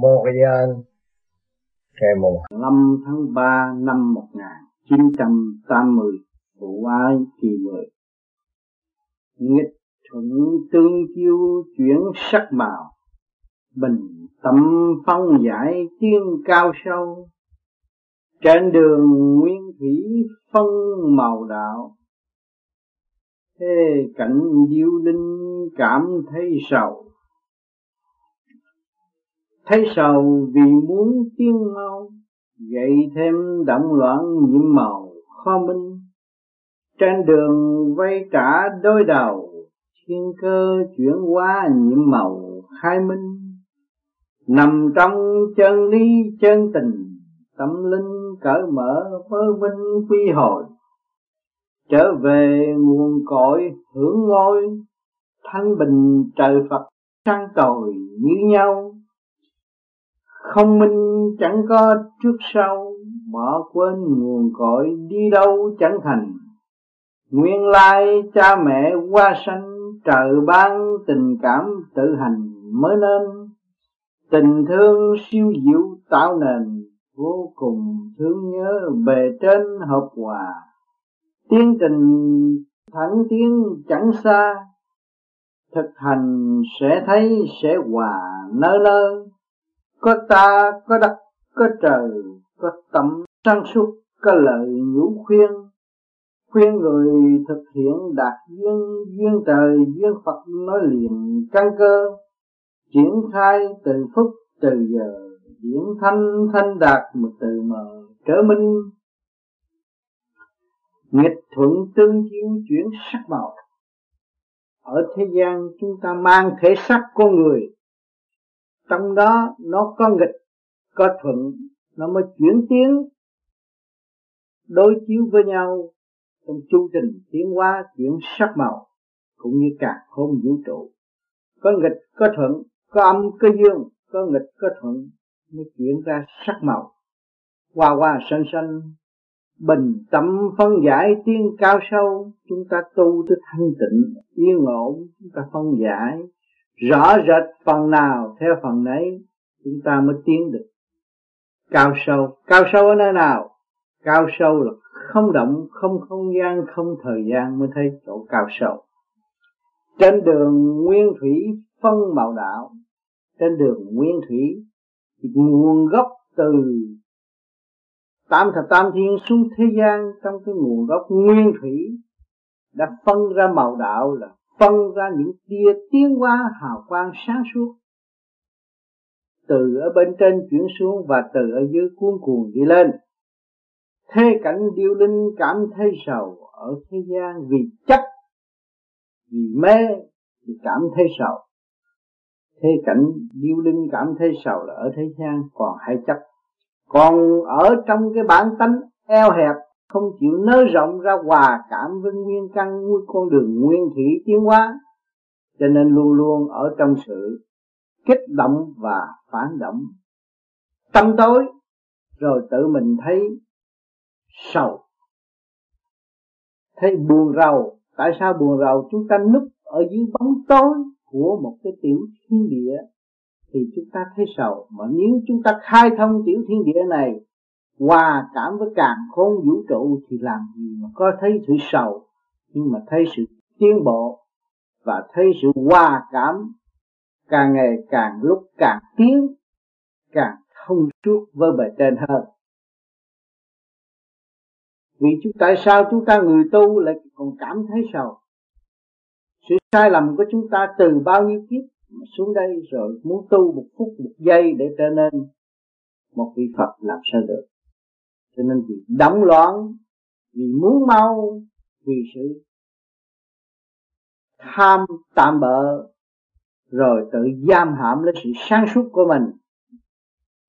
Montreal ngày mùng 5 tháng 3 năm 1980 vụ ai kỳ 10 nghịch thuận tương chiêu chuyển sắc màu, bình tâm phong giải tiên cao sâu. Trên đường nguyên thủy phân màu đạo, thế cảnh diêu linh cảm thấy sầu thấy sầu vì muốn tiên mau gậy thêm động loạn nhiễm màu khó minh? Trên đường vây trả đôi đầu, thiên cơ chuyển hóa nhiễm màu khai minh. Nằm trong chân lý chân tình, tâm linh cởi mở mới minh quy hồi. Trở về nguồn cội hưởng ngôi thanh bình trời Phật, sang tồi như nhau không minh chẳng có trước sau, bỏ quên nguồn cội đi đâu chẳng thành. Nguyên lai cha mẹ qua sanh, trời ban tình cảm tự hành mới nên. Tình thương siêu diệu tạo nền, vô cùng thương nhớ bề trên hợp hòa. Tiến trình thẳng tiến chẳng xa, thực hành sẽ thấy sẽ hòa nơi nơi có ta, có đất, có trời, có tâm sáng suốt, có lời nhũ khuyên. Khuyên người thực hiện đạt duyên duyên trời, duyên Phật nói liền căn cơ. Triển khai từ phút từ giờ, điển thanh thanh đạt một từ mờ trở minh. Nghịch thuận tương chiếu chuyển sắc màu. Ở thế gian chúng ta mang thể xác con người trong đó nó có nghịch, có thuận, nó mới chuyển tiến, đối chiếu với nhau trong chu trình tiến hóa, chuyển sắc màu, cũng như cả không vũ trụ. Có nghịch, có thuận, có âm, có dương, có nghịch, có thuận, mới chuyển ra sắc màu. Hoa hoa xanh xanh, bình tâm phân giải tiên cao sâu, chúng ta tu tới thanh tịnh, yên ổn, chúng ta phân giải rõ rệt phần nào theo phần nấy chúng ta mới tiến được. Cao sâu. Cao sâu ở nơi nào? Cao sâu là không động, không không gian, không thời gian mới thấy chỗ cao sâu. Trên đường nguyên thủy phân màu đạo, trên đường nguyên thủy, nguồn gốc từ tam thập tam thiên xuống thế gian, trong cái nguồn gốc nguyên thủy đã phân ra màu đạo là phân ra những tia tiến hóa hào quang sáng suốt. Từ ở bên trên chuyển xuống và từ ở dưới cuốn cuồng đi lên. Thế cảnh điêu linh cảm thấy sầu ở thế gian vì chấp vì mê thì cảm thấy sầu. Thế cảnh điêu linh cảm thấy sầu là ở thế gian còn hay chấp còn ở trong cái bản tánh eo hẹp không chịu nới rộng ra hòa cảm với nguyên căn, nguyên con đường nguyên thủy tiến hóa. Cho nên luôn luôn ở trong sự kích động và phản động. Tâm tối, rồi tự mình thấy sầu. Thấy buồn rầu. Tại sao buồn rầu? Chúng ta núp ở dưới bóng tối của một cái tiểu thiên địa, thì chúng ta thấy sầu. Mà nếu chúng ta khai thông tiểu thiên địa này hòa cảm với càng khôn vũ trụ thì làm gì mà có thấy sự sầu, nhưng mà thấy sự tiến bộ và thấy sự hòa cảm càng ngày càng lúc càng tiến, càng thông suốt với bề trên hơn. Vì chúng tại sao chúng ta người tu lại còn cảm thấy sầu? Sự sai lầm của chúng ta từ bao nhiêu kiếp xuống đây rồi muốn tu một phút, một giây để trở nên một vị Phật làm sao được? Cho nên vì đóng loạn, vì muốn mau, vì sự tham tạm bợ, rồi tự giam hãm lấy sự sáng suốt của mình,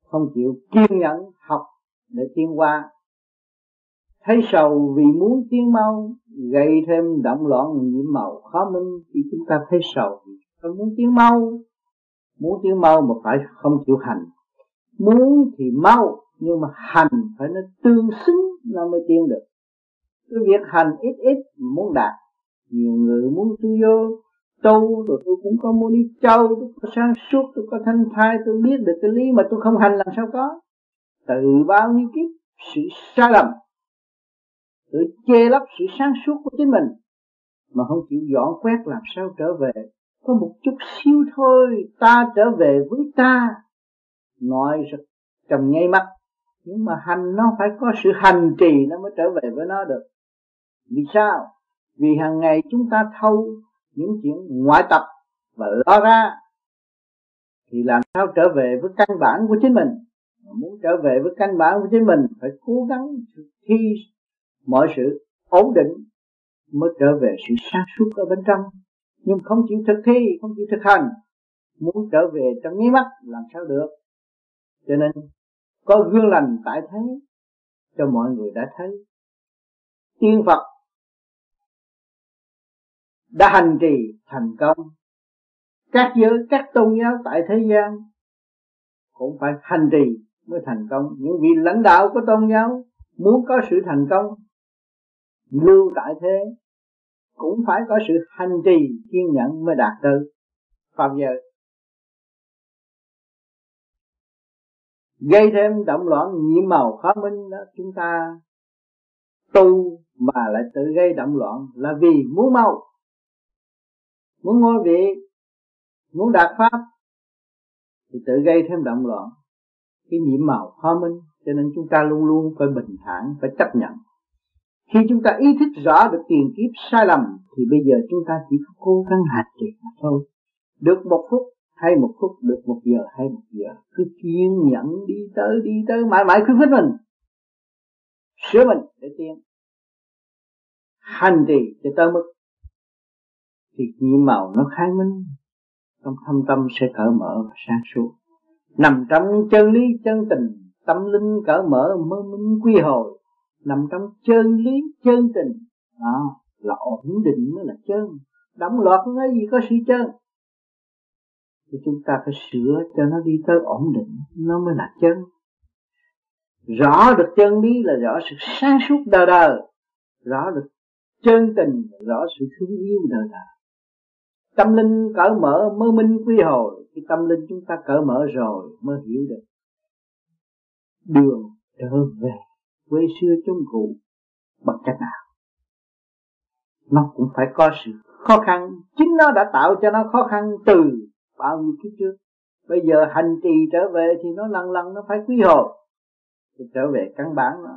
không chịu kiên nhẫn học để tiến qua thấy sầu vì muốn tiến mau, gây thêm động loạn, nhiễm màu khó minh, thì chúng ta thấy sầu không muốn tiến mau. Muốn tiến mau mà phải không chịu hành. Muốn thì mau nhưng mà hành phải nó tương xứng nó mới tiến được. Cái việc hành ít ít muốn đạt, nhiều người muốn tu vô, tu rồi tôi cũng có muốn đi châu tôi có sáng suốt, tôi có thanh thai, tôi biết được cái lý mà tôi không hành làm sao có. Từ bao nhiêu kiếp, sự sai lầm tự che lấp sự sáng suốt của chính mình, mà không chịu dọn quét làm sao trở về. Có một chút xíu thôi, ta trở về với ta. Nói rất trong nháy mắt nhưng mà hành nó phải có sự hành trì nó mới trở về với nó được. Vì sao? Vì hàng ngày chúng ta thâu những chuyện ngoại tập và lo ra, thì làm sao trở về với căn bản của chính mình? Muốn trở về với căn bản của chính mình, phải cố gắng thi mọi sự ổn định mới trở về sự sáng suốt ở bên trong. Nhưng không chịu thực thi, không chịu thực hành, muốn trở về trong nháy mắt làm sao được? Cho nên có gương lành tại thế, cho mọi người đã thấy. Tiên phật đã hành trì thành công. Các giới, các tôn giáo tại thế gian cũng phải hành trì mới thành công. Những vị lãnh đạo của tôn giáo muốn có sự thành công, lưu tại thế, cũng phải có sự hành trì kiên nhẫn mới đạt được pháp giới. Gây thêm động loạn nhiễm màu khó minh đó, chúng ta tu mà lại tự gây động loạn là vì muốn mau, muốn ngôi vị, muốn đạt pháp, thì tự gây thêm động loạn cái nhiễm màu khó minh. Cho nên chúng ta luôn luôn phải bình thản, phải chấp nhận. Khi chúng ta ý thức rõ được tiền kiếp sai lầm, thì bây giờ chúng ta chỉ có cố gắng hạt trì mà thôi. Được một phút hay một phút được một giờ, hay một giờ. Cứ kiên nhẫn đi tới đi tới, mãi mãi khuyến khích mình. Sửa mình để tiến. Hành trì cho tới mức thì nhiệm màu nó khai minh trong thâm tâm sẽ cởi mở và sáng suốt. Nằm trong chân lý, chân tình, tâm linh cởi mở, mơ minh quy hồi. Nằm trong chân lý, chân tình. Đó, là ổn định mới là chân. Đóng loạt cái gì có sự chân thì chúng ta phải sửa cho nó đi tới ổn định, nó mới là chân. Rõ được chân lý là rõ sự sáng suốt đời đời, rõ được chân tình, rõ sự thương yêu đời đời. Tâm linh cởi mở mới minh quy hồi khi tâm linh chúng ta cởi mở rồi mới hiểu được đường trở về quê xưa chung cụ bằng cách nào. Nó cũng phải có sự khó khăn, chính nó đã tạo cho nó khó khăn từ bao nhiêu kiếp trước. Bây giờ hành trì trở về thì nó lần lần nó phải quý hồi thì trở về căn bản nó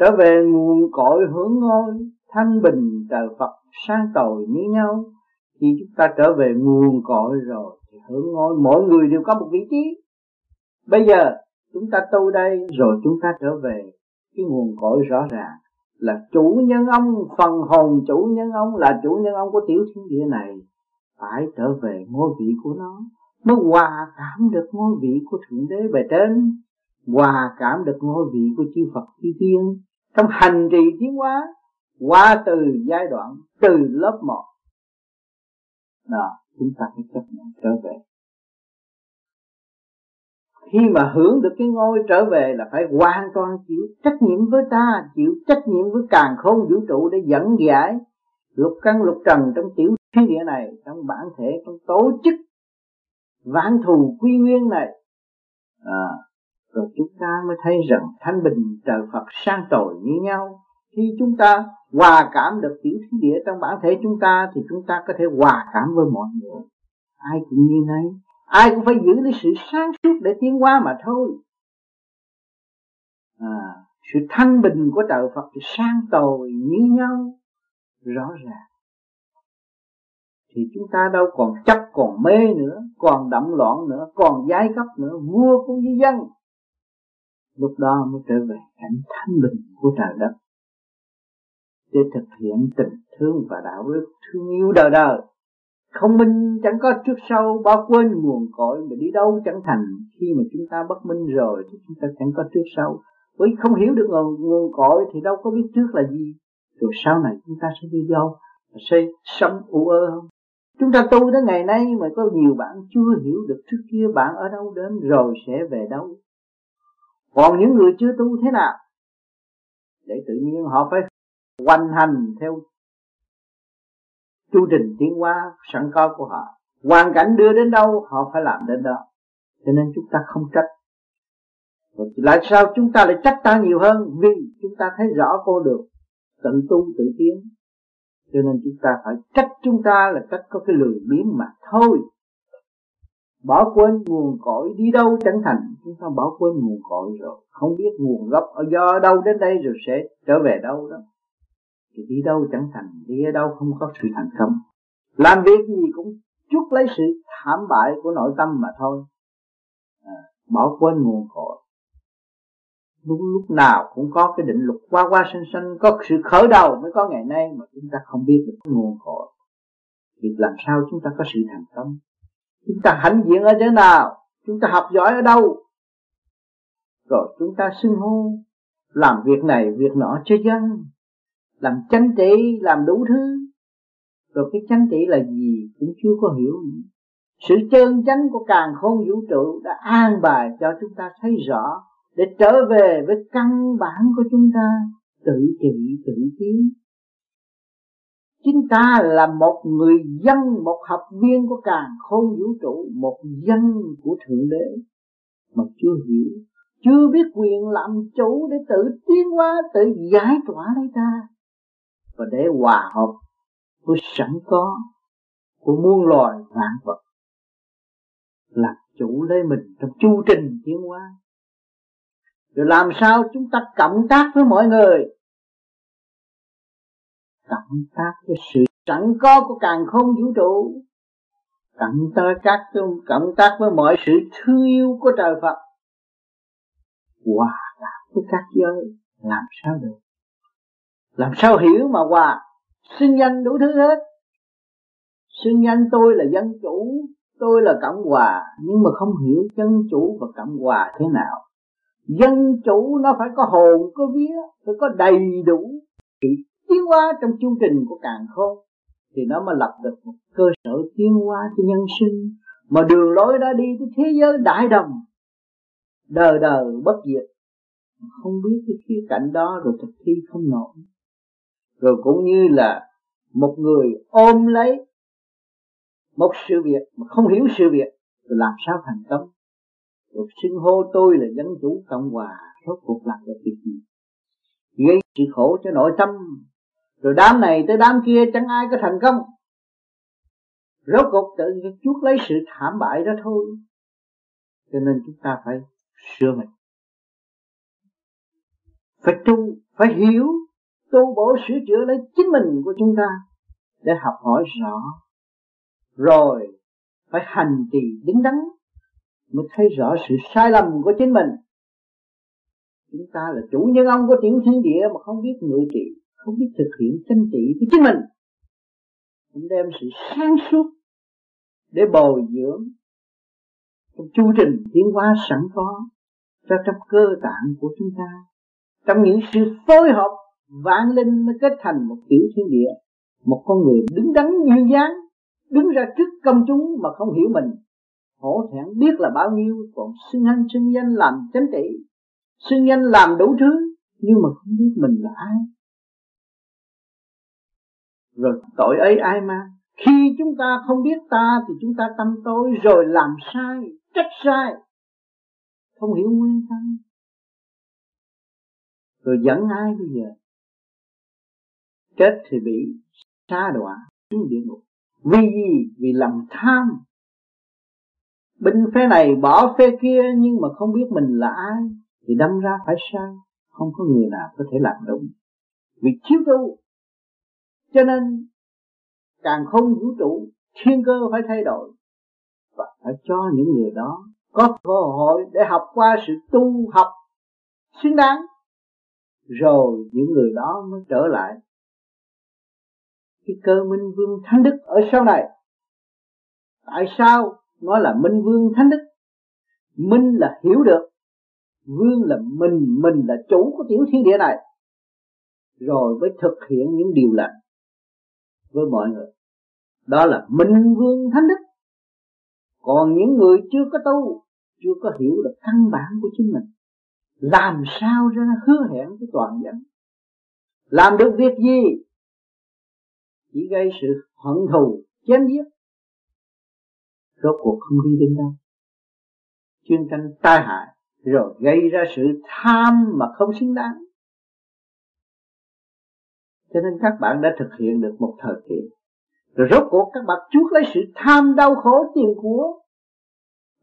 trở về nguồn cội hướng ngôi, thanh bình trời Phật, sáng tội như nhau. Khi chúng ta trở về nguồn cội rồi thì hướng ngôi, mỗi người đều có một vị trí. Bây giờ chúng ta tu đây rồi chúng ta trở về. Cái nguồn cội rõ ràng là chủ nhân ông, phần hồn chủ nhân ông, là chủ nhân ông của tiểu thiên địa này phải trở về ngôi vị của nó. Nó hòa cảm được ngôi vị của thượng đế bề trên, hòa cảm được ngôi vị của chư Phật chư tiên. Trong hành trì tiến hóa, qua từ giai đoạn, từ lớp một đó chúng ta phải chấp nhận trở về. Khi mà hưởng được cái ngôi trở về là phải hoàn toàn chịu trách nhiệm với ta, chịu trách nhiệm với càng khôn vũ trụ để dẫn giải lục căn lục trần trong tiểu thiên địa này trong bản thể trong tổ chức vạn thù quy nguyên này à, rồi chúng ta mới thấy rằng thanh bình trời Phật sang tội như nhau. Khi chúng ta hòa cảm được tiểu thiên địa trong bản thể chúng ta thì chúng ta có thể hòa cảm với mọi người. Ai cũng như nấy ai cũng phải giữ lấy sự sáng suốt để tiến hóa mà thôi. À, sự thanh bình của trời Phật thì sang tồi như nhau. Rõ ràng thì chúng ta đâu còn chấp còn mê nữa còn đậm loạn nữa còn giai cấp nữa vua cũng như dân. Lúc đó mới trở về cảnh thanh bình của trời đất. Để thực hiện tình thương và đạo đức thương yêu đời đời. Không minh chẳng có trước sau bao quên nguồn cội mà đi đâu chẳng thành. Khi mà chúng ta bất minh rồi thì chúng ta chẳng có trước sau. Bởi không hiểu được nguồn, nguồn cội thì đâu có biết trước là gì. Rồi sau này chúng ta sẽ đi đâu? Sẽ sống u ơ không? Chúng ta tu đến ngày nay mà có nhiều bạn chưa hiểu được trước kia bạn ở đâu đến rồi sẽ về đâu. Còn những người chưa tu thế nào? Để tự nhiên họ phải hoành hành theo chu trình tiến hóa, sẵn có của họ. Hoàn cảnh đưa đến đâu, họ phải làm đến đó. Cho nên chúng ta không trách. Lại sao chúng ta lại trách ta nhiều hơn? Vì chúng ta thấy rõ cô được tự tu tự tiến cho nên chúng ta phải trách chúng ta là trách có cái lười biếng mà thôi. Bỏ quên nguồn cội đi đâu chẳng thành. Chúng ta bỏ quên nguồn cội rồi. Không biết nguồn gốc ở do đâu đến đây rồi sẽ trở về đâu đó. Thì đi đâu chẳng thành đi ở đâu không có sự thành công. Làm việc gì cũng chút lấy sự thảm bại của nội tâm mà thôi. À, bỏ quên nguồn cội lúc lúc nào cũng có cái định luật qua qua sinh sinh có sự khởi đầu mới có ngày nay mà chúng ta không biết được cái nguồn cội. Việc làm sao chúng ta có sự thành công? Chúng ta hãnh diện ở chỗ nào? Chúng ta học giỏi ở đâu? Rồi chúng ta xưng hô, làm việc này, việc nọ cho dân, làm chánh trị, làm đủ thứ. Rồi cái chánh trị là gì cũng chưa có hiểu. Nữa. sự chân chánh của càng khôn vũ trụ đã an bài cho chúng ta thấy rõ để trở về với căn bản của chúng ta tự trị tự tiến Chúng ta là một người dân, một học viên của càng khôn vũ trụ, một dân của Thượng Đế mà chưa hiểu, chưa biết quyền làm chủ để tự tiến hóa, tự giải tỏa lấy ta và để hòa hợp với sẵn có của muôn loài vạn vật làm chủ lấy mình trong chu trình tiến hóa rồi làm sao chúng ta cộng tác với mọi người? Cộng tác với sự sẵn có của càng không vũ trụ. Cộng tác các cộng tác với mọi sự thương yêu của trời Phật. Hòa cảm với các giới. Làm sao được? Làm sao hiểu mà hòa? Xưng danh đủ thứ hết. Xưng danh tôi là dân chủ, tôi là cộng hòa. Nhưng mà không hiểu dân chủ và cộng hòa thế nào dân chủ nó phải có hồn, có vía, phải có đầy đủ sự tiến hóa trong chương trình của càng khôn. Thì nó mới lập được một cơ sở tiến hóa cho nhân sinh. Mà đường lối đó đi tới thế giới đại đồng đời đời bất diệt. Không biết cái khía cạnh đó rồi thực thi không nổi. Rồi cũng như là một người ôm lấy một sự việc mà không hiểu sự việc, thì làm sao thành công? Rồi xưng hô tôi là dân chủ cộng hòa, rốt cuộc làm được việc gì? Gây sự khổ cho nội tâm. Rồi đám này tới đám kia, chẳng ai có thành công. Rốt cuộc tự chuốc lấy sự thảm bại đó thôi. Cho nên chúng ta phải sửa mình. Phải tu, phải hiểu, tu bổ sửa chữa lấy chính mình của chúng ta để học hỏi rõ. Rồi phải hành trì đứng đắn mới thấy rõ sự sai lầm của chính mình. Chúng ta là chủ nhân ông của tiểu thiên địa mà không biết ngự trị, không biết thực hiện chánh trị của chính mình. Cũng đem sự sáng suốt để bồi dưỡng trong chu trình tiến hóa sẵn có cho trong cơ tạng của chúng ta. Trong những sự phối hợp vạn linh mới kết thành một tiểu thiên địa, một con người đứng đắn duyên dáng, đứng ra trước công chúng mà không hiểu mình hổ thẹn biết là bao nhiêu, còn xưng anh xưng danh làm chánh trị. Xưng danh làm đủ thứ, nhưng mà không biết mình là ai. Rồi tội ấy ai mà? Khi chúng ta không biết ta thì chúng ta tâm tối, rồi làm sai, trách sai. Không hiểu nguyên nhân rồi dẫn ai bây giờ? Chết thì bị xa đọa, xuống địa ngục. Vì gì? Vì lòng tham binh phe này bỏ phe kia, nhưng mà không biết mình là ai, thì đâm ra phải sai không có người nào có thể làm đúng. Vì thiếu tu, cho nên càng không vũ trụ, thiên cơ phải thay đổi. Và phải cho những người đó có cơ hội để học qua sự tu học xứng đáng. Rồi những người đó mới trở lại. Cái cơ minh vương thánh đức ở sau này. Tại sao nói là minh vương thánh đức. Minh là hiểu được. Vương là mình mình là chủ của tiểu thiên địa này. Rồi mới thực hiện những điều lành với mọi người. Đó là minh vương thánh đức. Còn những người chưa có tu, chưa có hiểu được căn bản của chính mình, làm sao ra hứa hẹn với toàn dân làm được việc gì? Chỉ gây sự hận thù, chém giết rốt cuộc không đi đến đâu. Chuyên tranh tai hại, rồi gây ra sự tham mà không xứng đáng. Cho nên các bạn đã thực hiện được một thời kỳ. Rồi rốt cuộc các bạn chuốc lấy sự tham đau khổ tiền của.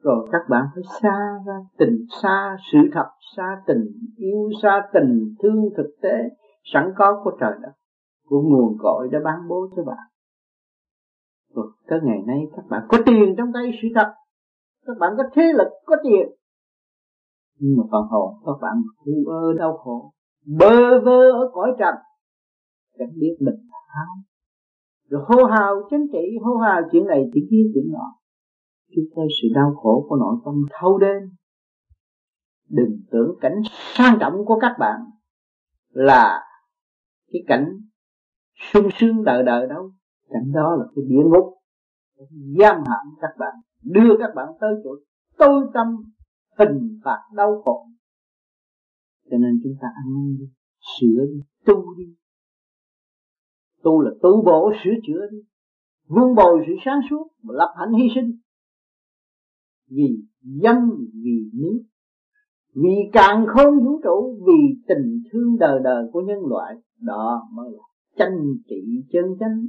Rồi các bạn phải xa ra tình, xa sự thật, xa tình yêu, xa tình thương thực tế, sẵn có của trời đất, của nguồn cội đã ban bố cho bạn rồi tới ngày nay các bạn có tiền trong tay sự thật. Các bạn có thế lực, có tiền. Nhưng mà phần hồn các bạn u ơ đau khổ. Bơ vơ ở cõi trần. Chẳng biết mình là ai. Rồi hô hào chính trị, hô hào chuyện này, chuyện kia, chuyện nọ. Chứ thấy sự đau khổ của nội tâm thâu đêm. Đừng tưởng cảnh sang trọng của các bạn là cái cảnh sung sướng đợi đợi đâu cảnh đó là cái địa ngục. Giam hãm các bạn, đưa các bạn tới chỗ tôi tâm hình phạt đau khổ. Cho nên chúng ta ăn đi, sửa đi, tu đi. Tu là tu bổ, sửa chữa đi. Vun bồi sự sáng suốt, lập hạnh hy sinh. Vì dân, vì nước, vì càng không vũ trụ, vì tình thương đời đời của nhân loại, đó mới là tranh trị chân chánh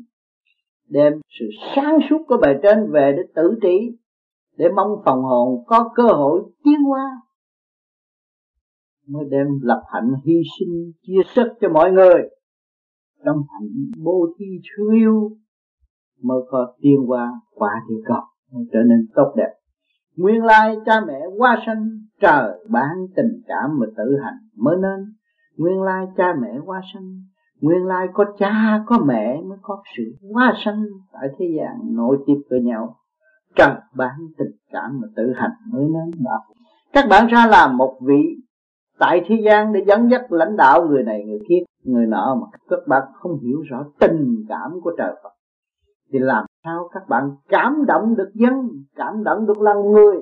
đem sự sáng suốt của bề trên về để tự trị, để mong phòng hồn có cơ hội tiến hóa, mới đem lập hạnh hy sinh chia sức cho mọi người. Trong hạnh bố thí thương yêu mới có tiến qua qua địa cầu trở nên tốt đẹp. Nguyên lai cha mẹ qua sanh, trời ban tình cảm mà tự hành mới nên. Nguyên lai cha mẹ qua sanh nguyên lai có cha, có mẹ mới có sự hóa sanh tại thế gian nội tiếp với nhau. Trời bản tình cảm mà tự hành mới nên đạo các bạn ra làm một vị tại thế gian để dẫn dắt lãnh đạo người này, người kia, người nọ mà các bạn không hiểu rõ tình cảm của trời Phật. Thì làm sao các bạn cảm động được dân, cảm động được lòng người?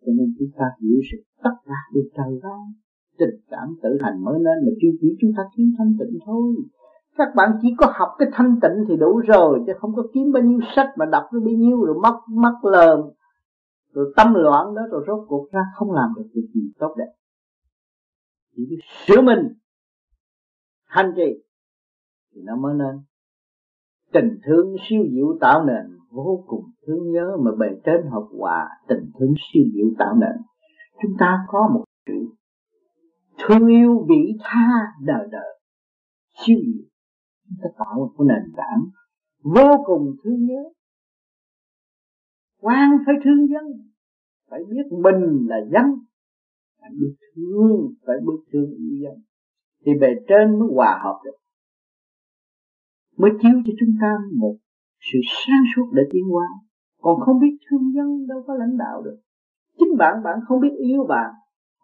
Cho nên chúng ta hiểu sự tất cả được trời ban tình cảm tự hành mới nên mà chưa chỉ chúng ta kiếm thanh tịnh thôi. Các bạn chỉ có học cái thanh tịnh thì đủ rồi, chứ không có kiếm bao nhiêu sách mà đọc nó bao nhiêu rồi mất mất lờm. Rồi tâm loạn đó, rồi rốt cuộc ra không làm được việc gì tốt đẹp. Chỉ biết sửa mình. Hành trì. Thì nó mới nên tình thương siêu diệu tạo nền, vô cùng thương nhớ mà bề trên hợp hòa tình thương siêu diệu tạo nền. Chúng ta có một sự thương yêu vị tha đời đời. Siêu diệu chúng ta tạo một cái nền tảng vô cùng thương nhớ. Quan phải thương dân, phải biết mình là dân, phải biết thương, phải biết thương yêu dân. Thì bề trên mới hòa hợp được. Mới chiếu cho chúng ta một sự sáng suốt để tiến hóa. Còn không biết thương dân đâu có lãnh đạo được. Chính bạn bạn không biết yêu bạn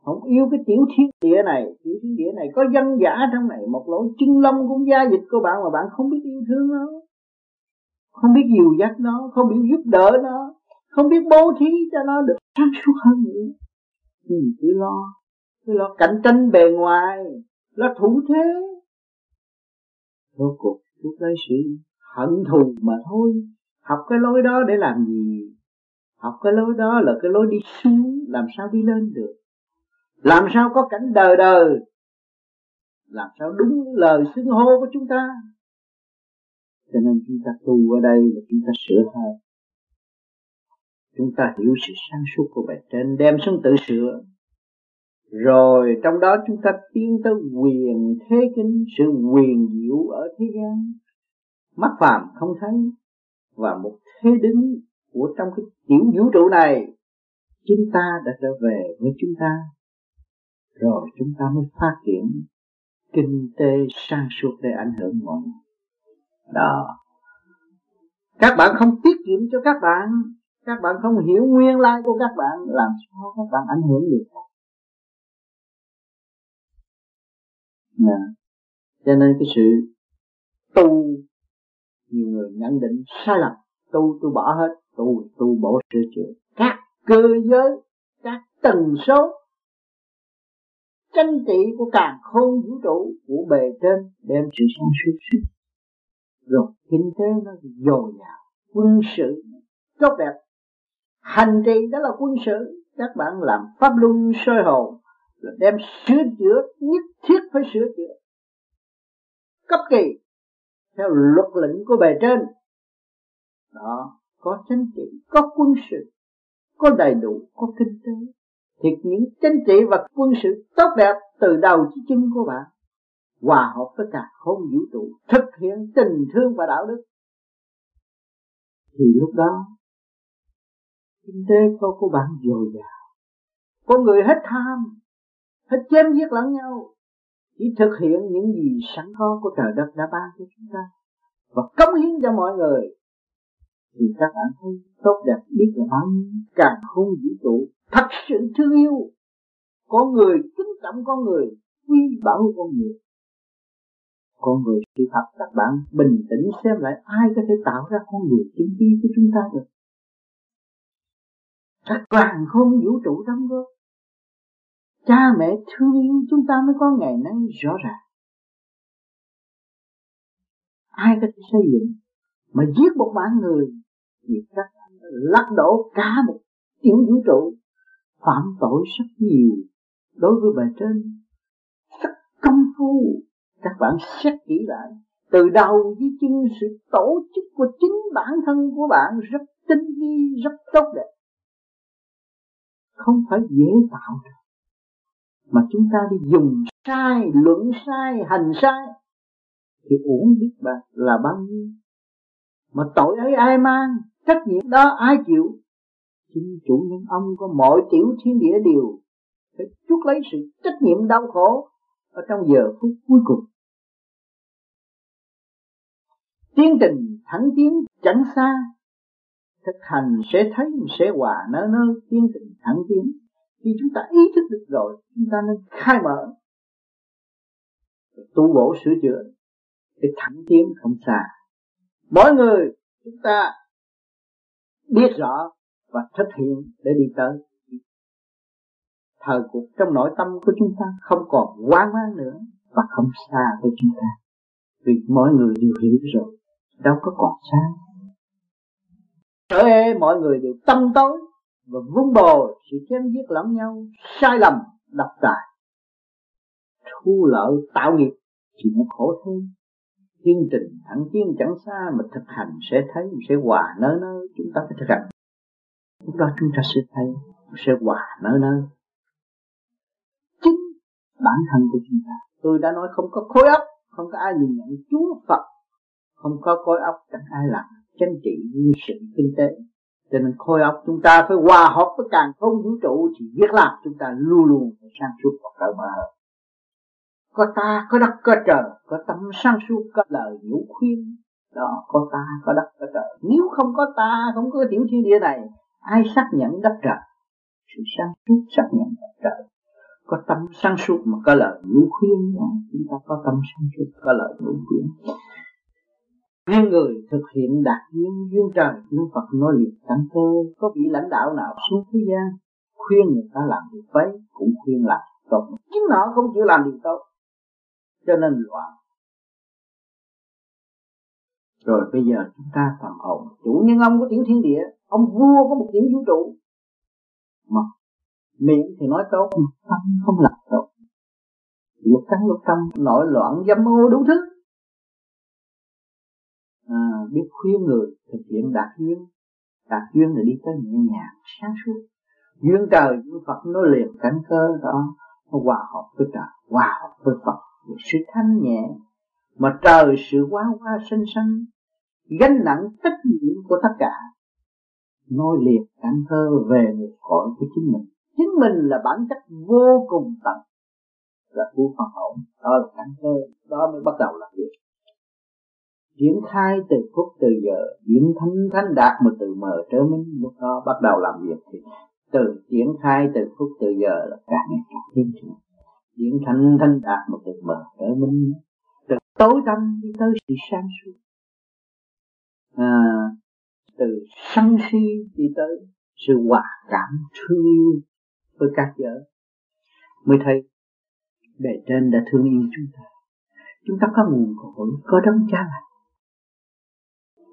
không yêu cái tiểu thiên địa này. Tiểu thiên địa này có dân giả trong này, một lỗ chân lông cũng gia dịch của bạn mà bạn không biết yêu thương nó. Không biết dìu dắt nó, không biết giúp đỡ nó, không biết bố thí cho nó được sáng suốt hơn nữa. Thì cứ lo cứ lo cạnh tranh bề ngoài là thủ thế. Rốt cuộc lúc lấy sự hận thù mà thôi. Học cái lối đó để làm gì? Học cái lối đó là cái lối đi xuống, làm sao đi lên được? Làm sao có cảnh đời đời làm sao đúng lời xưng hô của chúng ta? Cho nên chúng ta tu ở đây là chúng ta sửa hơn chúng ta hiểu sự sáng suốt của bề trên, đem xuống tự sửa. Rồi trong đó chúng ta tiến tới quyền thế kinh sự quyền diệu ở thế gian. Mắt phàm không thấy và một thế đứng của trong cái tiểu vũ trụ này. Chúng ta đã trở về với chúng ta rồi chúng ta mới phát triển kinh tế sang suốt để ảnh hưởng mọi người. Đó. Các bạn không tiết kiệm cho các bạn. Các bạn không hiểu nguyên lai của các bạn. Làm sao các bạn ảnh hưởng được? Nè. cho nên cái sự tu, nhiều người nhận định sai lầm. Tu tu bỏ hết. Tu tu bổ sửa chữa. Các cơ giới, các tần số tranh trị của càng khôn vũ trụ của bề trên đem sự sáng suốt suốt rồi kinh tế nó dồi dào. Quân sự tốt đẹp. Hành trì đó là quân sự. Các bạn làm pháp luân soi hồn là đem sửa chữa, nhất thiết phải sửa chữa. Cấp kỳ theo luật lệnh của bề trên. Đó, có chính trị, có quân sự, có đầy đủ, có kinh tế thì những chính trị và quân sự tốt đẹp từ đầu chí chân của bạn hòa hợp với cả không vũ trụ thực hiện tình thương và đạo đức. Thì lúc đó kinh tế của, của bạn dồi dào. Con người hết tham hết chém giết lẫn nhau chỉ thực hiện những gì sẵn có của trời đất đã ban cho chúng ta và cống hiến cho mọi người thì các bạn thấy tốt đẹp, biết là bao nhiêu. Càng không vũ trụ, thật sự thương yêu. Con người, kính trọng con người quy bảo con người. Con người sự thật các bạn bình tĩnh xem lại ai có thể tạo ra con người chính quy của chúng ta được. Các càng không vũ trụ đóng góp. Cha mẹ thương yêu chúng ta mới có ngày nay rõ ràng. Ai có thể xây dựng mà giết một mạng người diệt các lắc đổ cả một tiểu vũ trụ, phạm tội rất nhiều đối với bề trên. Rất công phu, các bạn xét kỹ lại. Từ đầu với chân, sự tổ chức của chính bản thân của bạn rất tinh vi, rất tốt đẹp. Không phải dễ tạo được mà chúng ta đi dùng sai, luận sai, hành sai, thì uổng biết bạn là bao nhiêu. Mà tội ấy ai mang? Trách nhiệm đó ai chịu? Chính chủ nhân ông có mọi tiểu thiên địa đều phải chuốc lấy sự trách nhiệm đau khổ ở trong giờ phút cuối cùng. Tiến trình thẳng tiến chẳng xa, thực hành sẽ thấy, sẽ hòa nơ nơ tiến trình thẳng tiến. Khi chúng ta ý thức được rồi, chúng ta nên khai mở, tu bổ sửa chữa để thẳng tiến không xa. Mỗi người chúng ta biết rõ và thực hiện để đi tới. Thời cuộc trong nội tâm của chúng ta không còn hoang mang nữa và không xa với chúng ta. Vì mọi người đều hiểu rồi, đâu có còn xa. Trở ê, mọi người đều tâm tối và vun bồi sự chém giết lẫn nhau, sai lầm, độc tài. Thu lợi tạo nghiệp thì nó khổ thêm chương trình thẳng tiến chẳng xa mà thực hành sẽ thấy, sẽ hòa nơi nơi, chúng ta phải thực hành. Lúc đó chúng ta sẽ thấy, sẽ hòa nơi nơi. Chính bản thân của chúng ta. Tôi đã nói không có khối óc, không có ai nhìn nhận Chúa Phật, không có khối óc chẳng ai làm chính trị như sự kinh tế. Cho nên khối óc chúng ta phải hòa hợp với càng không vũ trụ thì việc làm chúng ta luôn luôn phải sang suốt và cởi mở hơn có ta, có đất, có trời, có tâm sáng suốt, có lời nhũ khuyên. Đó, có ta, có đất, có trời. Nếu không có ta, không có tiểu thiên địa này, ai xác nhận đất trời? Sự sáng suốt xác nhận đất trời. Có tâm sáng suốt mà có lời nhũ khuyên đó. chúng ta có tâm sáng suốt, có lời nhũ khuyên. Hai người thực hiện đạt duyên duyên trời duyên Phật nói liệt căn cơ, có vị lãnh đạo nào xuống thế gian, khuyên người ta làm việc ấy cũng khuyên làm tốt. Chính họ không chịu làm điều tốt cho nên loạn. Rồi bây giờ chúng ta phần hồn chủ nhân ông có tiểu thiên địa ông vua có một tiểu vũ trụ. Mà miệng thì nói tốt mà tâm không làm tốt. Lục căn lục tâm nội loạn dâm ô đủ thứ. À, biết khuyên người thực hiện đạt duyên. Đạt duyên là đi tới nhẹ nhàng sáng suốt. Duyên trời duyên Phật nó liền cảnh cơ đó nó hòa hợp với trời hòa hợp với Phật sự thanh nhẹ mà trời sự quá quá sinh sinh gánh nặng trách nhiệm của tất cả. Nói liệt cảnh thơ về một cõi của chính mình. Chính mình là bản chất vô cùng tận. Là của phần hậu. Đó là cảnh thơ. Đó mới bắt đầu làm việc. Triển khai từ phút từ giờ, điểm thánh thánh đạt mà từ mờ trở minh lúc đó bắt đầu làm việc thì từ triển khai từ phút từ giờ là càng ngày càng tiến triển điện thanh thanh đạt một từ mờ trở minh từ tối tâm đi tới sự sáng suốt. À, từ sân si đi tới sự hòa cảm thương yêu với các vợ mới thấy bề trên đã thương yêu chúng ta. Chúng ta có nguồn cội có đấng cha lành.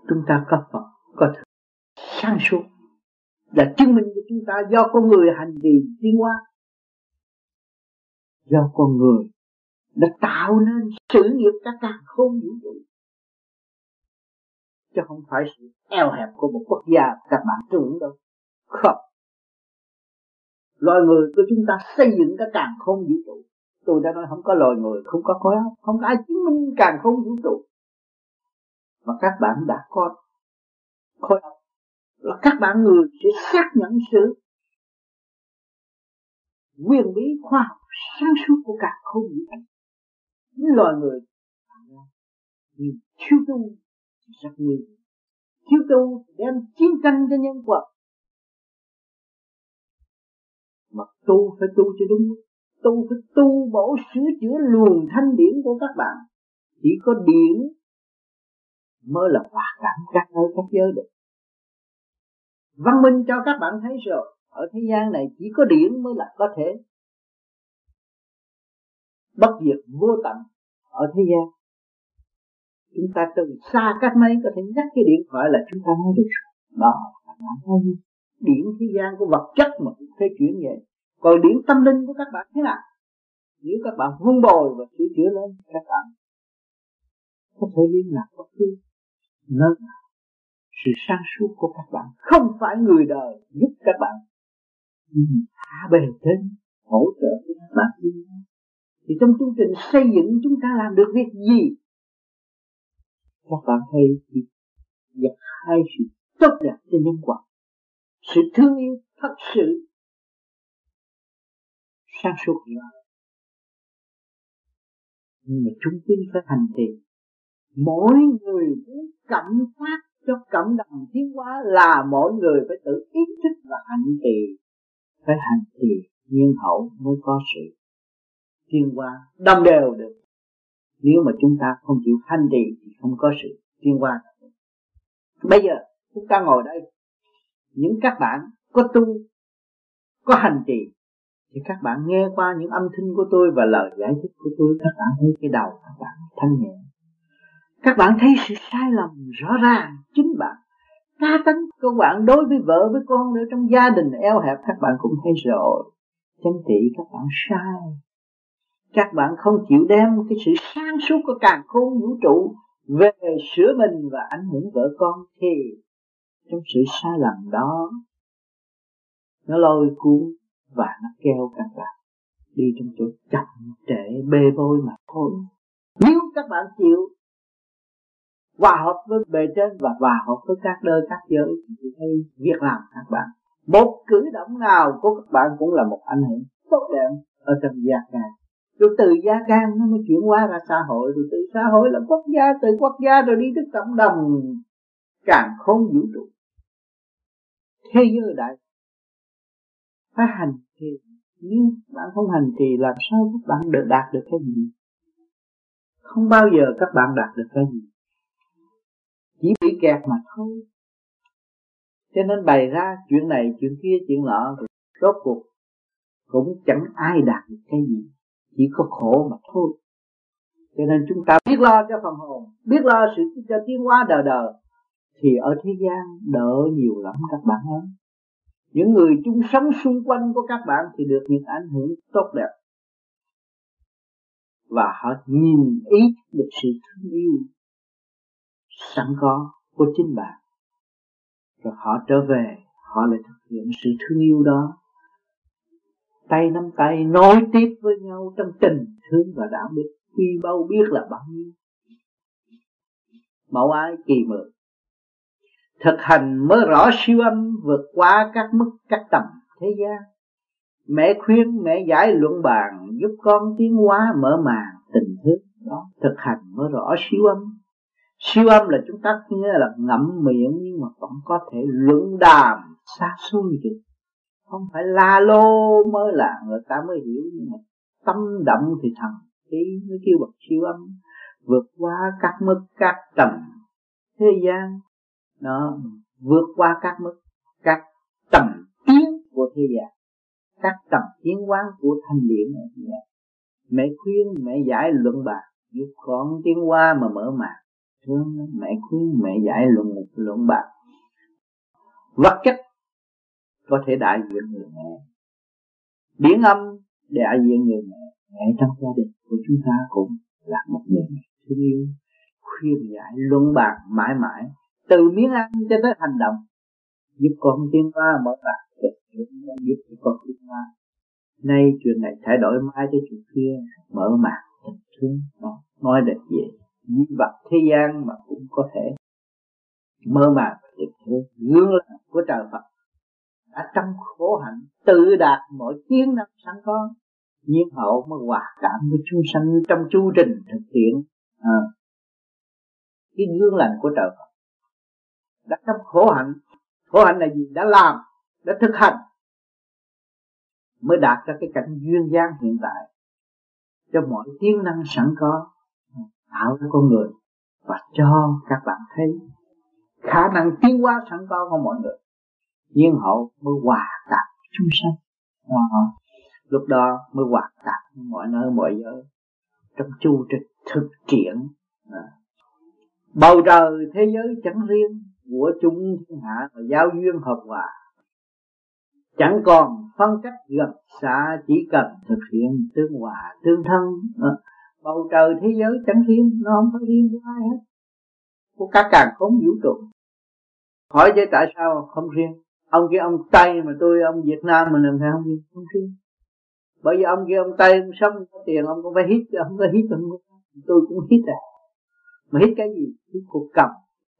Chúng ta có Phật có thượng sáng suốt. Là chứng minh cho chúng ta do con người hành trì tiến hóa do con người đã tạo nên sự nghiệp các càng không vũ trụ. Chứ không phải sự eo hẹp của một quốc gia các bạn tưởng đâu. Không. Loài người của chúng ta xây dựng cái càng không vũ trụ. Tôi đã nói không có loài người, không có khối óc, không có ai chứng minh càng không vũ trụ. Mà các bạn đã có khối óc. Là các bạn người sẽ xác nhận sự quyền bí khoa học sáng suốt của cả không vũ trụ những loài người nhưng thiếu tu rất nguy thiếu tu đem chiến tranh cho nhân quả. Mà tu phải tu cho đúng. Tu phải tu bổ sửa chữa luồng thanh điển của các bạn. Chỉ có điển mới là hòa cảm các nơi các giới được. Văn minh cho các bạn thấy rồi ở thế gian này chỉ có điển mới là có thể. Bất diệt vô tận ở thế gian. Chúng ta từ xa cách mấy có thể nhắc cái điện thoại là chúng ta nói được đó là nói điển thế gian của vật chất mà cũng thể chuyển vậy. Còn điển tâm linh của các bạn thế nào? Nếu các bạn vun bồi và sửa chữa lên, các bạn có thể liên lạc bất cứ nơi nào. Sự sáng suốt của các bạn không phải người đời giúp các bạn nhưng hạ bề trên hỗ trợ cho các bạn thì trong chương trình xây dựng chúng ta làm được việc gì? Các bạn hay dập hai sự tốt đẹp cho nhân quả, sự thương yêu thật sự sáng suốt nữa nhưng mà chúng tin phải hành thiện. Mỗi người muốn cảm phát cho cộng đồng tiến hóa là mỗi người phải tự ý thức và hành trì phải hành trì nhân hậu mới có sự tiến qua đồng đều được. Nếu mà chúng ta không chịu hành trì thì không có sự tiến qua bây giờ, chúng ta ngồi đây. Những các bạn có tu, có hành trì, thì các bạn nghe qua những âm thanh của tôi và lời giải thích của tôi. Các bạn thấy cái đầu các bạn thanh nhẹ. Các bạn thấy sự sai lầm rõ ràng chính bạn cá tính các bạn đối với vợ, với con nữa, trong gia đình eo hẹp, các bạn cũng thấy rồi chánh trị các bạn sai. Các bạn không chịu đem cái sự sáng suốt của càng khôn vũ trụ về sửa mình và ảnh hưởng vợ con thì trong sự sai lầm đó, nó lôi cuốn và nó kéo các bạn đi trong chỗ chậm trễ, bê bối mà thôi. Nếu các bạn chịu hòa hợp với bề trên và hòa hợp với các nơi, các giới. Thì thấy việc làm các bạn. Một cử động nào của các bạn cũng là một ảnh hưởng tốt đẹp ở trong gia can rồi từ gia can nó mới chuyển qua ra xã hội. Rồi từ xã hội là quốc gia, từ quốc gia rồi đi tới cộng đồng. Càng không vũ trụ. Thế giới đại phải hành trì. Nhưng bạn không hành trì, làm sao các bạn được đạt được cái gì? Không bao giờ các bạn đạt được cái gì kẹt mà thôi. Cho nên bày ra chuyện này, chuyện kia, chuyện nọ rồi rốt cuộc cũng chẳng ai đạt được cái gì, chỉ có khổ mà thôi. Cho nên chúng ta biết lo cho phần hồn, biết lo sự cho tiến hóa đời đời, thì ở thế gian đỡ nhiều lắm các bạn ơi. Những người chung sống xung quanh của các bạn thì được những ảnh hưởng tốt đẹp. Và họ nhìn ý được sự thương yêu sẵn có của chính bạn. Rồi họ trở về, họ lại thực hiện sự thương yêu đó. Tay nắm tay nối tiếp với nhau trong tình thương và đạo đức quy bao biết là bao nhiêu. Mẫu ái kỳ mượn. Thực hành mới rõ siêu âm vượt qua các mức, các tầm thế gian. Mẹ khuyên, mẹ giải luận bàn, giúp con tiến hóa mở màn tình thương đó. Thực hành mới rõ siêu âm siêu âm là chúng ta nghe là ngậm miệng nhưng mà vẫn có thể luận đàm, xa xôi chứ. Không phải la lô mới là người ta mới hiểu, nhưng mà tâm động thì thầm. Tí mới kêu bậc siêu âm, vượt qua các mức, các tầm thế gian. Nó vượt qua các mức, các tầm tiến của thế gian. Các tầm tiến quán của thanh điển mẹ khuyên, mẹ giải luận bàn giúp con tiến qua mà mở màn thương mẹ khuyên, mẹ giải luận một luận bạc. Vật chất có thể đại diện người mẹ. Điển âm đại diện người mẹ. Mẹ trong gia đình của chúng ta cũng là một người mẹ thương yêu. Khuyên, giải, luận bạc mãi mãi. Từ miếng ăn cho tới hành động. Giúp con tiến qua mở bạc giúp cho con tiến qua nay chuyện này thay đổi mai tới chuyện kia. Mở màn tình thương, nói được gì những vật thế gian mà cũng có thể mơ màng được thế, gương lành của trời Phật. Đã trong khổ hạnh tự đạt mọi chiến năng sẵn có nhiên hậu mới hòa cảm với chúng sanh trong chu trình thực hiện à, cái gương lành của trời Phật. Đã trong khổ hạnh khổ hạnh là gì? Đã làm đã thực hành mới đạt ra cái cảnh duyên dáng hiện tại cho mọi tiếng năng sẵn có tạo ra con người và cho các bạn thấy khả năng tiến hóa sẵn có của mọi người. Nhiên hậu mới hòa tạp chúng sanh. À, lúc đó mới hòa tạp mọi nơi mọi giới. Trong chu trình thực triển à. Ờ, bầu trời thế giới chẳng riêng của chúng thiên hạ và giao duyên hợp hòa. Chẳng còn phân cách gần xa chỉ cần thực hiện tương hòa tương thân à, bầu trời thế giới chẳng riêng nó không có riêng của ai hết. Của các càng khốn vũ trụ. Hỏi chứ tại sao không riêng? Ông kia ông tây mà tôi, ông việt nam mà sao không riêng? Không riêng. Bởi vì ông kia ông tây ông sống, có tiền ông cũng phải hít ông phải hít ông tôi cũng hít à. Mà hít cái gì? Hít cuộc cầm.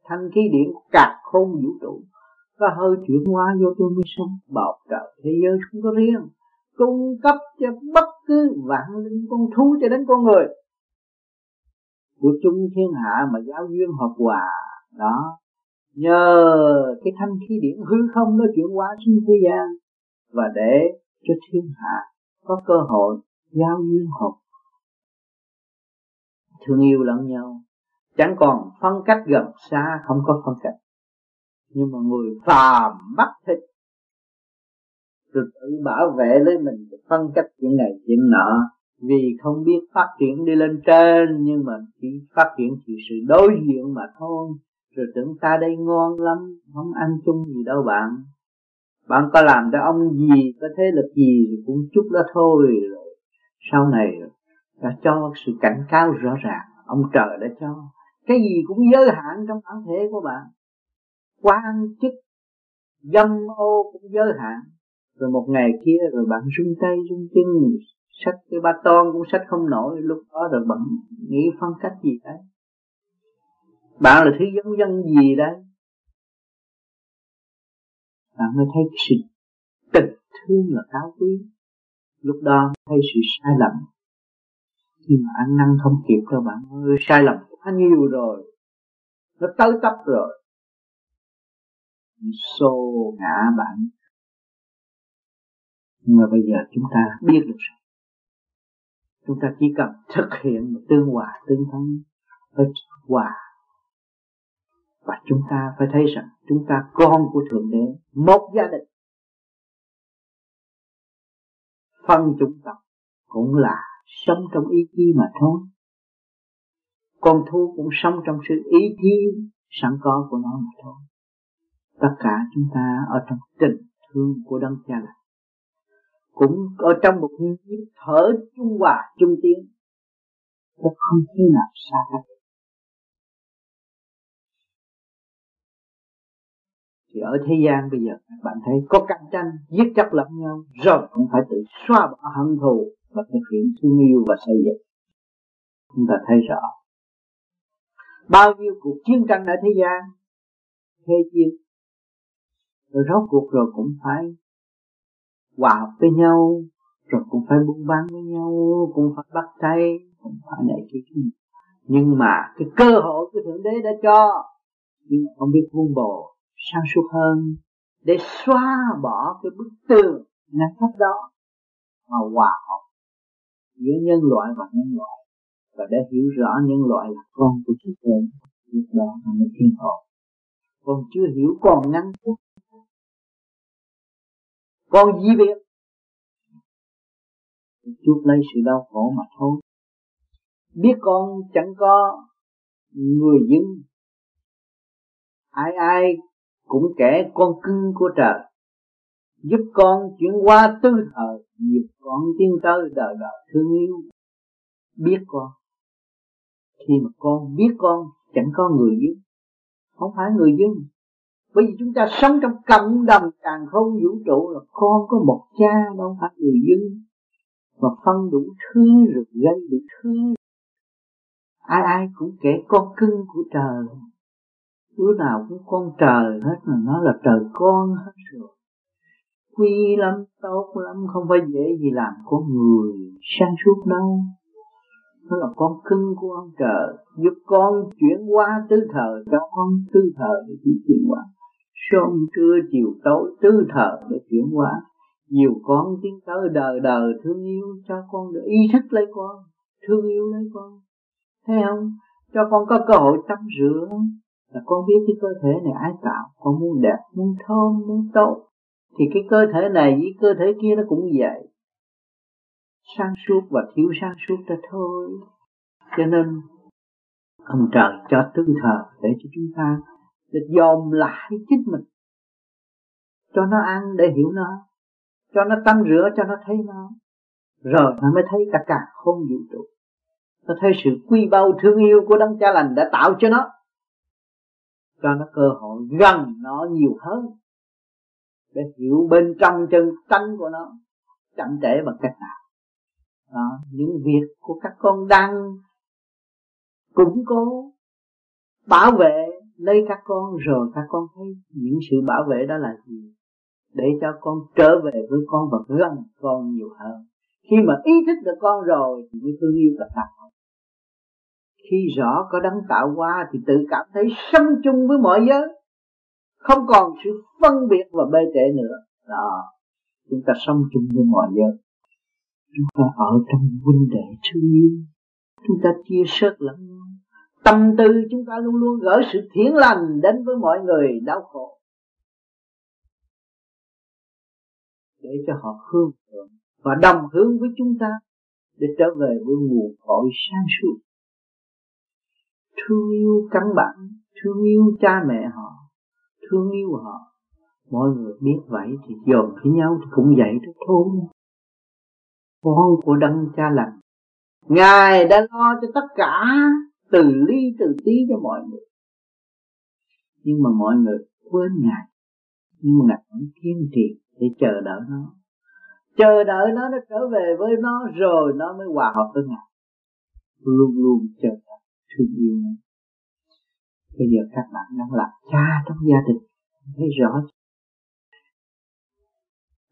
Thanh khí điện cả khôn vũ trụ. Và hơi chuyển hóa vô tôi mới sống. Bầu trời thế giới không có riêng cung cấp cho bất cứ vạn linh con thú cho đến con người. Của chung thiên hạ mà giáo duyên hợp hòa, đó. Nhờ cái thanh khí điển hư không nó chuyển hóa xuống thế gian và để cho thiên hạ có cơ hội giao duyên hợp. Thương yêu lẫn nhau. Chẳng còn phân cách gần xa, không có phân cách. Nhưng mà người phàm bắt thịt rồi tự bảo vệ lấy mình phân cách chuyện này chuyện nọ. Vì không biết phát triển đi lên trên, nhưng mà chỉ phát triển chỉ sự đối diện mà thôi. Rồi tưởng ta đây ngon lắm, không ăn chung gì đâu bạn. Bạn có làm cho ông gì, có thế lực gì thì cũng chút đó thôi rồi. Sau này đã cho sự cảnh cáo rõ ràng, ông trời đã cho. Cái gì cũng giới hạn trong bản thể của bạn. Quan chức, dâm ô cũng giới hạn rồi một ngày kia rồi bạn rung tay rung chân, sách cái ba ton cũng sách không nổi. Lúc đó rồi bạn nghĩ phân cách gì đấy? Bạn là thứ dân dân gì đấy? Bạn mới thấy sự tình thương là cao quý. Lúc đó thấy sự sai lầm. Khi mà ăn năn không kịp đâu bạn ơi, sai lầm quá nhiều rồi. Nó tới tấp rồi. Xô ngã bạn nhưng mà bây giờ chúng ta biết được rồi chúng ta chỉ cần thực hiện một tương hòa, tương thân với hòa và chúng ta phải thấy rằng chúng ta con của thượng đế, một gia đình, phân chủng tộc cũng là sống trong ý chí mà thôi con thú cũng sống trong sự ý chí sẵn có của nó mà thôi tất cả chúng ta ở trong tình thương của đấng cha là cũng ở trong một nhịp thở trung hòa, trung tiến. Nó không thể nào xa cách thì ở thế gian bây giờ các bạn thấy có cạnh tranh, giết chóc lẫn nhau, rồi cũng phải tự xóa bỏ hận thù và thực hiện thương yêu và xây dựng. Chúng ta thấy rõ. Bao nhiêu cuộc chiến tranh ở thế gian, thế chiến, rồi rốt cuộc rồi cũng phải hòa hợp với nhau, rồi cũng phải buôn bán với nhau, cũng phải bắt tay, cũng phải này kia kia. Nhưng mà cái cơ hội của thượng đế đã cho, nhưng không biết vun bỏ sáng suốt hơn, để xóa bỏ cái bức tường ngăn cách đó, mà hòa hợp giữa nhân loại và nhân loại, và để hiểu rõ nhân loại là con của chúng tôi lúc đó là mới thiên hồn. Còn chưa hiểu còn ngăn cách con gì việc chút lấy sự đau khổ mà thôi. Biết con chẳng có người dân ai ai cũng kẻ con cưng của trời. Giúp con chuyển qua tư thời nhiều con tiến tới đời đời thương yêu. Biết con. Khi mà con biết con chẳng có người dưng, không phải người dưng bởi vì chúng ta sống trong cộng đồng càng không vũ trụ là con có một cha, đâu phải người dân. Mà phân đủ thứ rồi gây đủ thứ. Ai ai cũng kể con cưng của trời. Đứa nào cũng con trời hết mà nó là trời con hết rồi. Quy lắm, tốt lắm, không phải dễ gì làm con người sáng suốt đâu. Nó là con cưng của ông trời. Giúp con chuyển qua tứ thời, cho con tứ thời để chuyển qua sớm trưa chiều tối tứ thờ để chuyển hóa. Nhiều con tiến tới đời đời thương yêu cho con được ý thức lấy con, thương yêu lấy con. Thấy không? Cho con có cơ hội tắm rửa. Là con biết cái cơ thể này ai tạo. Con muốn đẹp, muốn thơm, muốn tốt. Thì cái cơ thể này với cơ thể kia nó cũng vậy. Sáng suốt và thiếu sáng suốt ra thôi. Cho nên, ông trời cho tư thờ để cho chúng ta để dòm lại chính mình. Cho nó ăn để hiểu nó. Cho nó tắm rửa cho nó thấy nó. Rồi nó mới thấy cả cả không vũ trụ. Nó thấy sự quy bao thương yêu của đấng cha lành đã tạo cho nó. Cho nó cơ hội gần nó nhiều hơn. Để hiểu bên trong chân tánh của nó chậm trễ bằng cách nào. Đó, những việc của các con đang củng cố bảo vệ lấy các con, rồi các con thấy những sự bảo vệ đó là gì? Để cho con trở về với con và gần con nhiều hơn. Khi mà ý thức được con rồi thì mới thương yêu tất cả khi rõ có đấng tạo qua thì tự cảm thấy sống chung với mọi giới. Không còn sự phân biệt và bê trễ nữa. Đó. Chúng ta sống chung với mọi giới. Chúng ta ở trong huynh đệ thương yêu. Chúng ta chia sớt lẫn nhau tâm tư chúng ta luôn luôn gửi sự thiện lành đến với mọi người, đau khổ. Để cho họ hương thượng và đồng hướng với chúng ta để trở về với nguồn cội sáng suốt. Thương yêu căn bản, thương yêu cha mẹ họ, thương yêu họ. Mọi người biết vậy thì dồn với nhau thì cũng vậy đó thôi. Con của đấng cha lành, ngài đã lo cho tất cả từ ly từ tí cho mọi người. Nhưng mà mọi người quên ngài. Nhưng mà ngài vẫn kiên trì để chờ đợi nó. Chờ đợi nó nó trở về với nó rồi, nó mới hòa hợp với ngài. Luôn luôn chờ đợi, thương yêu nó bây giờ các bạn đang làm cha trong gia đình, thấy rõ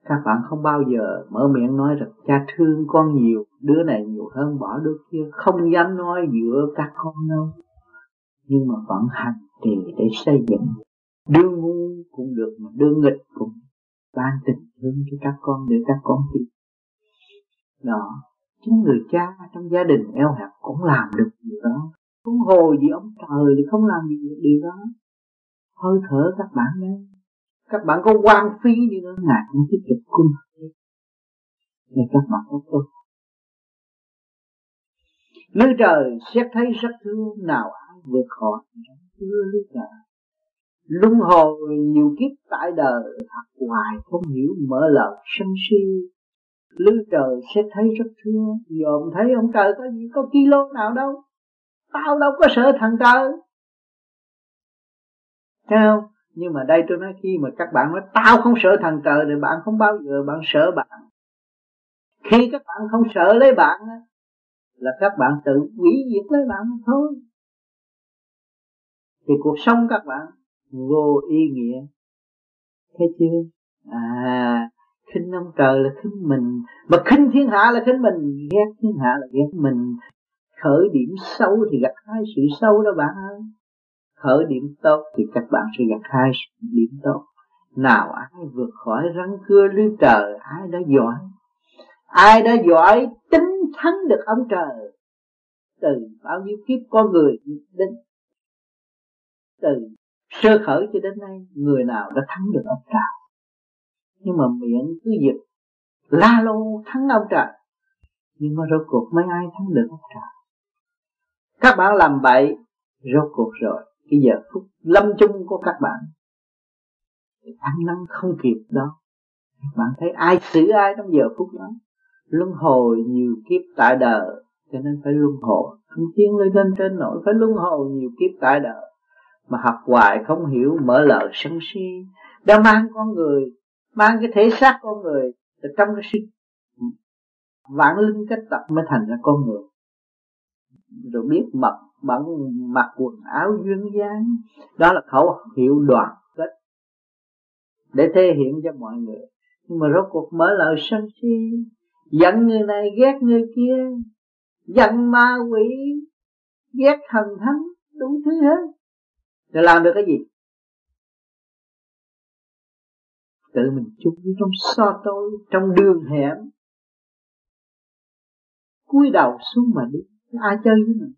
các bạn không bao giờ mở miệng nói rằng, cha thương con nhiều, đứa này nhiều hơn bỏ đứa kia. Không dám nói giữa các con đâu. Nhưng mà vẫn hành trì để xây dựng. Đương ngu cũng được mà đương nghịch cũng ban tình thương cho các con để các con tin đó, chính người cha trong gia đình eo hẹp cũng làm được điều đó. Cũng hồ gì ông trời thì không làm gì được điều đó. Hơi thở các bạn đây các bạn có quan phí đi nữa. Ngài cũng tiếp tục cung nên các bạn có tốt Nơi trời xét thấy rất thương nào ai vượt khỏi chưa lý trời Luân hồi nhiều kiếp tại đời thật hoài không hiểu mở lời sân si. Lư trời sẽ thấy rất thương. Dòm thấy ông trời có gì, có kilo nào đâu. Tao đâu có sợ thằng trời. Sao? Nhưng mà đây tôi nói khi mà các bạn nói, Tao không sợ thằng trời Thì bạn không bao giờ bạn sợ bạn. Khi các bạn không sợ lấy bạn Là các bạn tự hủy diệt lấy bạn thôi. Thì cuộc sống các bạn vô ý nghĩa. Thấy chưa? À khinh ông trời là khinh mình. Mà khinh thiên hạ là khinh mình, ghét thiên hạ là ghét mình. Khởi điểm xấu thì gặt hai sự xấu đó bạn ơi khởi điểm tốt thì các bạn sẽ gặt hai điểm tốt. Nào, ai vượt khỏi răng cưa lưới trời, ai đã giỏi? Ai đã giỏi tính thắng được ông trời? Từ bao nhiêu kiếp con người đến? Từ sơ khởi cho đến nay, người nào đã thắng được ông trời? Nhưng mà miệng cứ dịch, la lô thắng ông trời. Nhưng mà rốt cuộc mấy ai thắng được ông trời? Các bạn làm bậy rốt cuộc rồi cái giờ phút lâm chung của các bạn. Ăn năn không kịp đâu bạn thấy ai xử ai trong giờ phút đó. Luân hồi nhiều kiếp tại đời, cho nên phải luân hồi. Không tiến lên trên trên nổi, phải luân hồi nhiều kiếp tại đời. Mà học hoài không hiểu, mở lời sân si. Đã mang con người, mang cái thể xác con người từ trong cái sự vạn linh cách tập mới thành ra con người. Rồi biết mật bận mặc quần áo duyên dáng. Đó là khẩu hiệu đoàn kết để thể hiện cho mọi người. Nhưng mà rốt cuộc mở lời sân si, giận người này, ghét người kia, giận ma quỷ, ghét thần thánh, đủ thứ hết. Để làm được cái gì? Tự mình chung trong so tôi, trong đường hẻm. Cúi đầu xuống mà đi. Ai chơi với mình?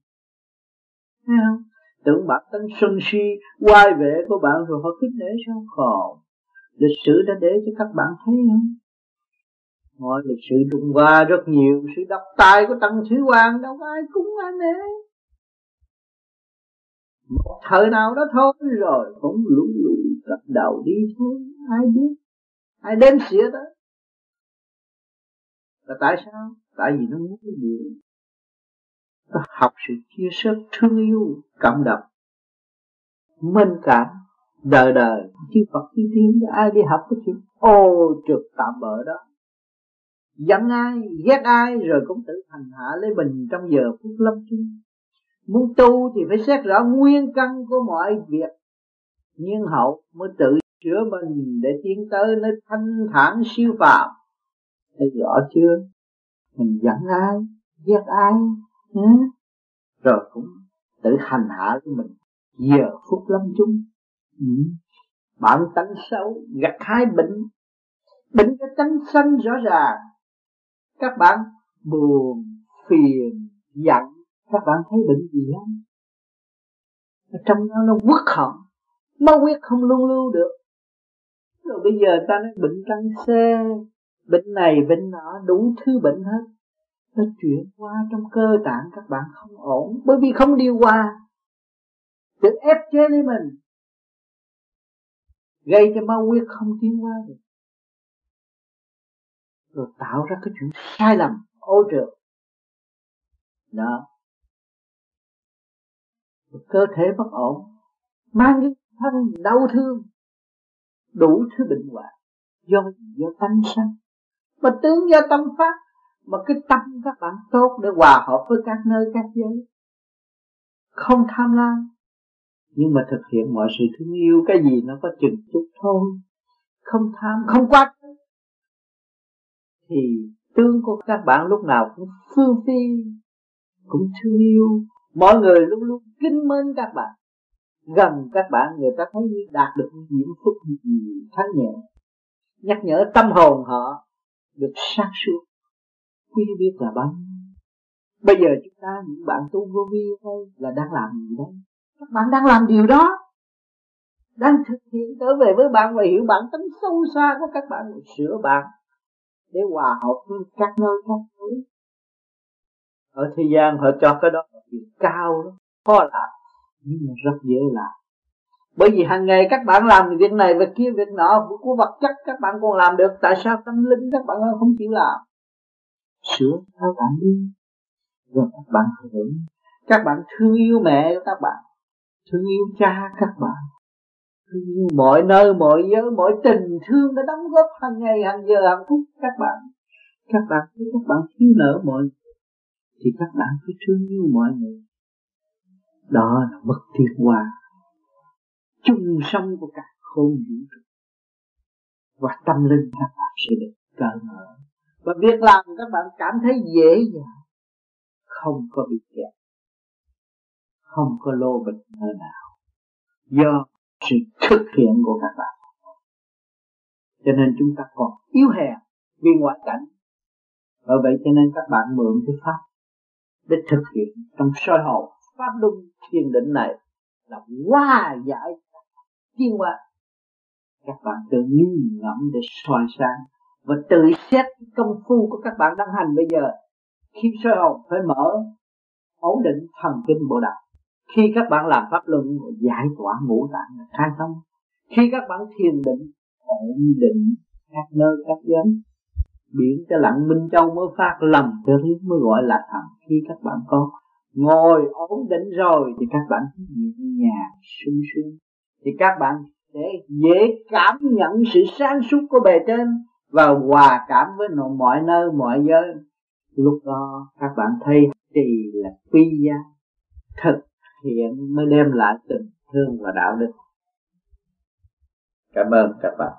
Thấy không tưởng bạn tánh sân si, quay về của bạn rồi họ kích để sao khổ. Lịch sử đã để cho các bạn thấy không mọi lịch sử Trung Hoa rất nhiều, sự độc tài của Tần Thủy Hoàng đâu có ai cúng ai nể. Một thời nào đó thôi rồi, cũng lũ lũ gật đầu đi thôi, ai biết. Ai đến xỉa đó. Là tại sao? Tại vì nó muốn cái gì? Nó học sự chia sẻ thương yêu, cảm động, minh cảm đời đời chư Phật chư Thiên ai đi học cái chuyện ô trượt tạm bỡ đó? Giận ai, ghét ai rồi cũng tự hành hạ lấy mình trong giờ phút lâm chung. Muốn tu thì phải xét rõ nguyên căn của mọi việc. Nhiên hậu mới tự chữa mình để tiến tới nơi thanh thản siêu phàm. Thấy rõ chưa? Mình giận ai, ghét ai? Ừ? rồi cũng tự hành hạ với mình. Giờ phút lâm chung. Ừ. bạn tánh xấu, gặt hai bệnh. Bệnh cái tánh xanh rõ ràng. Các bạn buồn, phiền, giận. Các bạn thấy bệnh gì lắm ở trong nó nó quất hận mà quyết không luôn lưu được. Rồi bây giờ ta nói bệnh tăng xe bệnh này, bệnh nọ, đủ thứ bệnh hết nó chuyển qua trong cơ tạng các bạn không ổn. Bởi vì không điều hòa, tự ép chế lấy mình, gây cho máu huyết không tiến qua được. Rồi tạo ra cái chuyện sai lầm, ô trượt đó. Rồi cơ thể bất ổn, mang cái thân đau thương, đủ thứ bệnh hoạn do do tâm sanh mà tướng do tâm phát mà cái tâm các bạn tốt để hòa hợp với các nơi, các giới. Không tham lam. Nhưng mà thực hiện mọi sự thương yêu, cái gì nó có chừng chút thôi. Không tham, không quát thì tương của các bạn lúc nào cũng phương phi, cũng thương yêu. Mọi người luôn luôn kính mến các bạn. Gần các bạn, người ta thấy đạt được những phúc gì thanh nhẹ. Nhắc nhở tâm hồn họ được sáng suốt quý biết là bao bây giờ chúng ta những bạn tu vô vi thôi là đang làm gì đây các bạn đang làm điều đó. Đang thực hiện trở về với bạn và hiểu bản tính sâu xa của các bạn. Và sửa bạn để hòa hợp với các nơi khác giới ở thế gian họ cho cái đó là việc cao lắm. Khó làm nhưng mà rất dễ làm. Bởi vì hàng ngày các bạn làm việc này việc kia việc nọ của vật chất các bạn còn làm được. Tại sao tâm linh các bạn không chịu làm sửa các bạn đi rồi các bạn hưởng. Các bạn thương yêu mẹ của các bạn, thương yêu cha các bạn, thương yêu mọi nơi, mọi giới, mọi tình thương đã đóng góp hàng ngày, hàng giờ, hàng phút các bạn. Các bạn thấy các bạn thiếu nợ mọi người, thì các bạn phải thương yêu mọi người. Đó là bất thiệt hòa, chung sống của cả khôn vũ trụ, và tâm linh các bạn sẽ được cởi mở và việc làm các bạn cảm thấy dễ dàng. Không có bị kẹt. Không có lô bịch nơi nào. Do sự thực hiện của các bạn. Cho nên chúng ta còn yếu hèn vì ngoại cảnh. Bởi vậy cho nên các bạn mượn cái pháp để thực hiện trong soi hồn pháp luân thiền định này là hóa giải thiên hóa các bạn tự nghiêng ngẫm để soi sáng và tự xét công phu của các bạn đang hành bây giờ. Khi sơ hồn phải mở, ổn định thần kinh bộ đạo khi các bạn làm pháp luân giải tỏa ngũ tạng là khai thông khi các bạn thiền định, ổn định các nơi, các giới. Biển cho lặng, minh châu mới phát lầm cho thứ mới gọi là thần. Khi các bạn có ngồi ổn định rồi, thì các bạn nhẹ nhàng, sung sướng. Thì các bạn sẽ dễ cảm nhận sự sáng suốt của bề trên và hòa cảm với mọi nơi, mọi giới. Lúc đó các bạn thấy trì là quy giá, thực hiện mới đem lại tình thương và đạo đức. Cảm ơn các bạn.